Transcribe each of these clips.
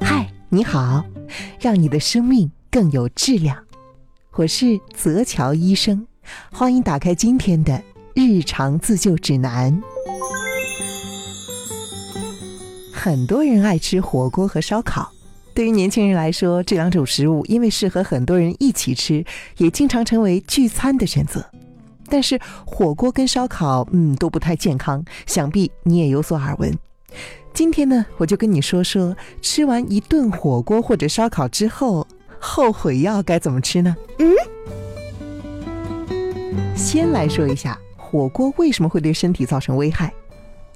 嗨，你好，让你的生命更有质量。我是泽桥医生，欢迎打开今天的日常自救指南。很多人爱吃火锅和烧烤，对于年轻人来说，这两种食物因为适合很多人一起吃，也经常成为聚餐的选择。但是火锅跟烧烤，嗯，都不太健康，想必你也有所耳闻。今天呢，我就跟你说说，吃完一顿火锅或者烧烤之后，后悔药该怎么吃呢？嗯，先来说一下火锅为什么会对身体造成危害。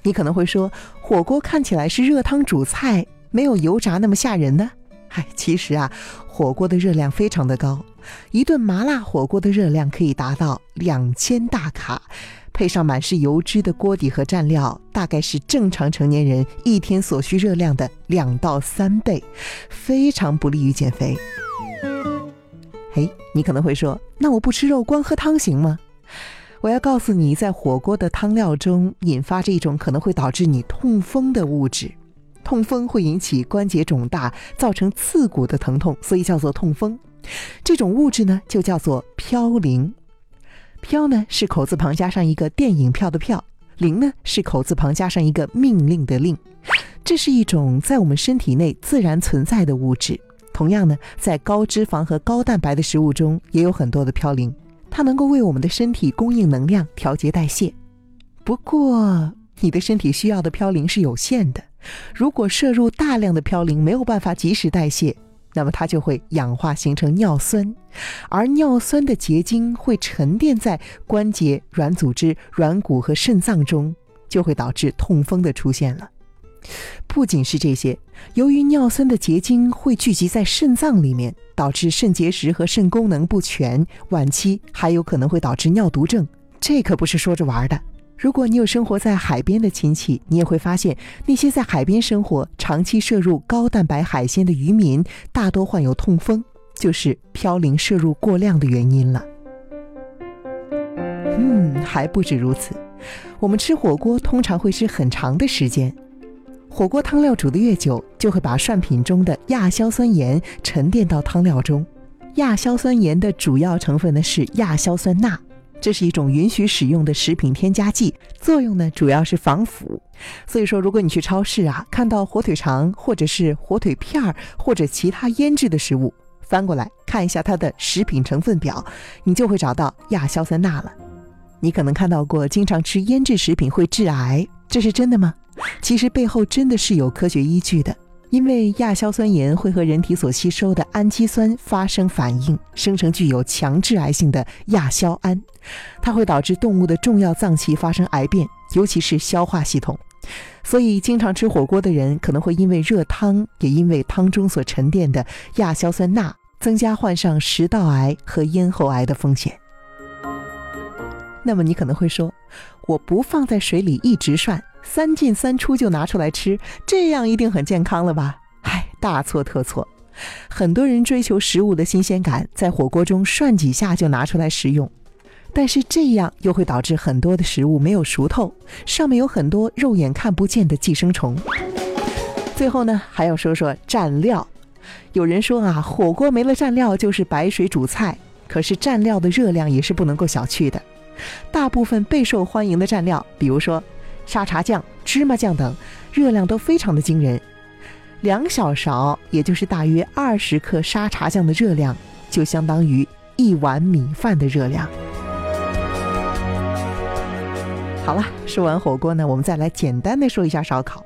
你可能会说，火锅看起来是热汤煮菜，没有油炸那么吓人呢。嗨，其实啊，火锅的热量非常的高，一顿麻辣火锅的热量可以达到两千大卡，配上满是油脂的锅底和蘸料，大概是正常成年人一天所需热量的两到三倍，非常不利于减肥。嘿，你可能会说，那我不吃肉，光喝汤行吗？我要告诉你，在火锅的汤料中引发着一种可能会导致你痛风的物质。痛风会引起关节肿大，造成刺骨的疼痛，所以叫做痛风。这种物质呢，就叫做嘌呤。嘌呢是口字旁加上一个电影票的票，呤呢是口字旁加上一个命令的令。这是一种在我们身体内自然存在的物质。同样呢，在高脂肪和高蛋白的食物中也有很多的嘌呤。它能够为我们的身体供应能量、调节代谢。不过，你的身体需要的嘌呤是有限的。如果摄入大量的嘌呤，没有办法及时代谢，那么它就会氧化形成尿酸，而尿酸的结晶会沉淀在关节、软组织、软骨和肾脏中，就会导致痛风的出现了。不仅是这些，由于尿酸的结晶会聚集在肾脏里面，导致肾结石和肾功能不全，晚期还有可能会导致尿毒症。这可不是说着玩的。如果你有生活在海边的亲戚，你也会发现，那些在海边生活、长期摄入高蛋白海鲜的渔民，大多患有痛风，就是嘌呤摄入过量的原因了。嗯，还不止如此，我们吃火锅通常会吃很长的时间。火锅汤料煮得越久，就会把涮品中的亚硝酸盐沉淀到汤料中。亚硝酸盐的主要成分呢是亚硝酸钠，这是一种允许使用的食品添加剂，作用呢主要是防腐。所以说，如果你去超市啊，看到火腿肠或者是火腿片儿或者其他腌制的食物，翻过来看一下它的食品成分表，你就会找到亚硝酸钠了。你可能看到过，经常吃腌制食品会致癌，这是真的吗？其实背后真的是有科学依据的，因为亚硝酸盐会和人体所吸收的氨基酸发生反应，生成具有强致癌性的亚硝胺，它会导致动物的重要脏器发生癌变，尤其是消化系统。所以，经常吃火锅的人可能会因为热汤，也因为汤中所沉淀的亚硝酸钠，增加患上食道癌和咽喉癌的风险。那么你可能会说，我不放在水里一直涮，三进三出就拿出来吃，这样一定很健康了吧？唉，大错特错。很多人追求食物的新鲜感，在火锅中涮几下就拿出来食用，但是这样又会导致很多的食物没有熟透，上面有很多肉眼看不见的寄生虫。最后呢，还要说说蘸料。有人说啊，火锅没了蘸料就是白水煮菜，可是蘸料的热量也是不能够小觑的。大部分备受欢迎的蘸料，比如说沙茶酱、芝麻酱等，热量都非常的惊人。两小勺，也就是大约二十克沙茶酱的热量，就相当于一碗米饭的热量。好了，说完火锅呢，我们再来简单的说一下烧烤。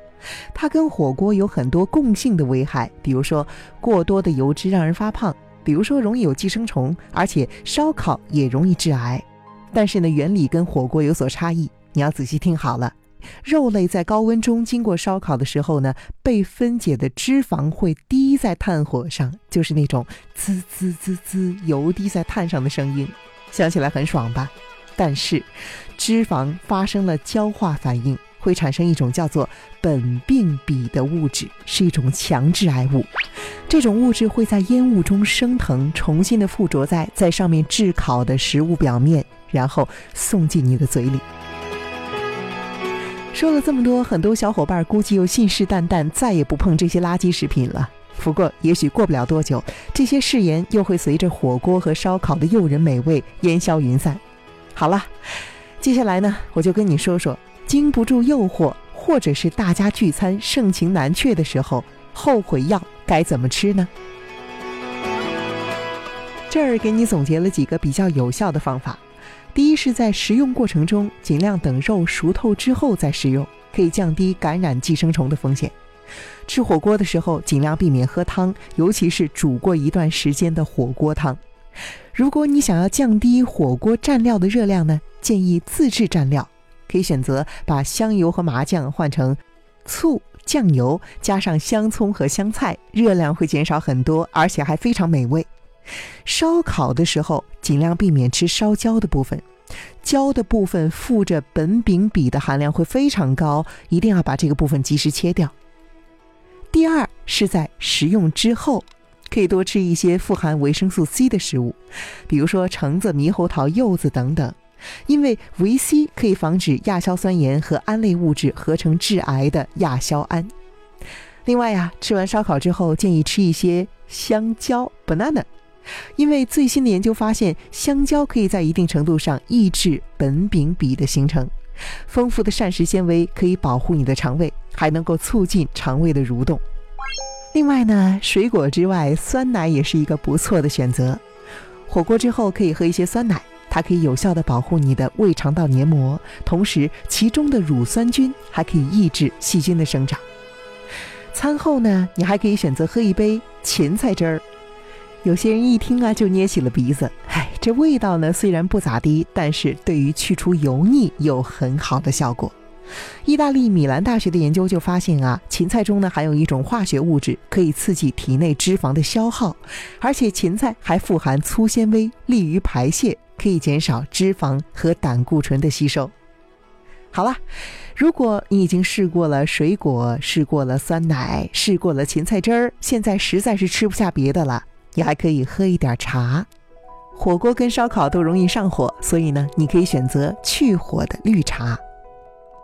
它跟火锅有很多共性的危害，比如说过多的油脂让人发胖，比如说容易有寄生虫，而且烧烤也容易致癌。但是呢，原理跟火锅有所差异，你要仔细听好了。肉类在高温中经过烧烤的时候呢，被分解的脂肪会滴在炭火上，就是那种滋滋滋滋油滴在炭上的声音，想起来很爽吧？但是，脂肪发生了焦化反应，会产生一种叫做苯并芘的物质，是一种强致癌物。这种物质会在烟雾中升腾，重新的附着在在上面炙烤的食物表面。然后送进你的嘴里。说了这么多，很多小伙伴估计又信誓旦旦再也不碰这些垃圾食品了。不过，也许过不了多久，这些誓言又会随着火锅和烧烤的诱人美味烟消云散。好了，接下来呢，我就跟你说说，经不住诱惑，或者是大家聚餐盛情难却的时候，后悔药该怎么吃呢？这儿给你总结了几个比较有效的方法。第一是在食用过程中，尽量等肉熟透之后再食用，可以降低感染寄生虫的风险。吃火锅的时候，尽量避免喝汤，尤其是煮过一段时间的火锅汤。如果你想要降低火锅蘸料的热量呢，建议自制蘸料，可以选择把香油和麻酱换成醋、酱油，加上香葱和香菜，热量会减少很多，而且还非常美味。烧烤的时候，尽量避免吃烧焦的部分，焦的部分附着苯丙芘的含量会非常高，一定要把这个部分及时切掉。第二是在食用之后，可以多吃一些富含维生素 C 的食物，比如说橙子、猕猴桃、柚子等等，因为维 C 可以防止亚硝酸盐和胺类物质合成致癌的亚硝胺。另外呀，吃完烧烤之后，建议吃一些香蕉 （banana），因为最新的研究发现，香蕉可以在一定程度上抑制苯丙芘的形成。丰富的膳食纤维可以保护你的肠胃，还能够促进肠胃的蠕动。另外呢，水果之外，酸奶也是一个不错的选择。火锅之后可以喝一些酸奶，它可以有效的保护你的胃肠道黏膜，同时其中的乳酸菌还可以抑制细菌的生长。餐后呢，你还可以选择喝一杯芹菜汁儿。有些人一听啊，就捏起了鼻子。唉，这味道呢虽然不咋地，但是对于去除油腻有很好的效果。意大利米兰大学的研究就发现啊，芹菜中呢含有一种化学物质，可以刺激体内脂肪的消耗，而且芹菜还富含粗纤维，利于排泄，可以减少脂肪和胆固醇的吸收。好了，如果你已经试过了水果，试过了酸奶，试过了芹菜汁儿，现在实在是吃不下别的了。你还可以喝一点茶，火锅跟烧烤都容易上火，所以呢，你可以选择去火的绿茶。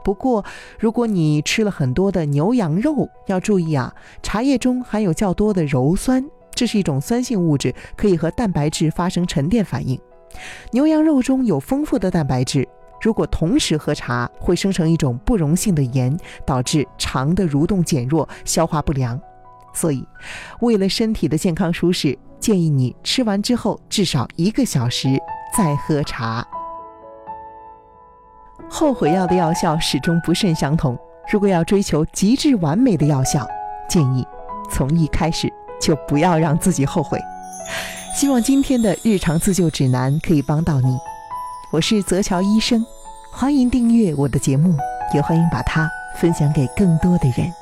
不过，如果你吃了很多的牛羊肉，要注意啊，茶叶中含有较多的鞣酸，这是一种酸性物质，可以和蛋白质发生沉淀反应。牛羊肉中有丰富的蛋白质，如果同时喝茶，会生成一种不溶性的盐，导致肠的蠕动减弱，消化不良。所以，为了身体的健康舒适，建议你吃完之后至少一个小时再喝茶。后悔药的药效始终不甚相同。如果要追求极致完美的药效，建议从一开始就不要让自己后悔。希望今天的日常自救指南可以帮到你。我是泽乔医生，欢迎订阅我的节目，也欢迎把它分享给更多的人。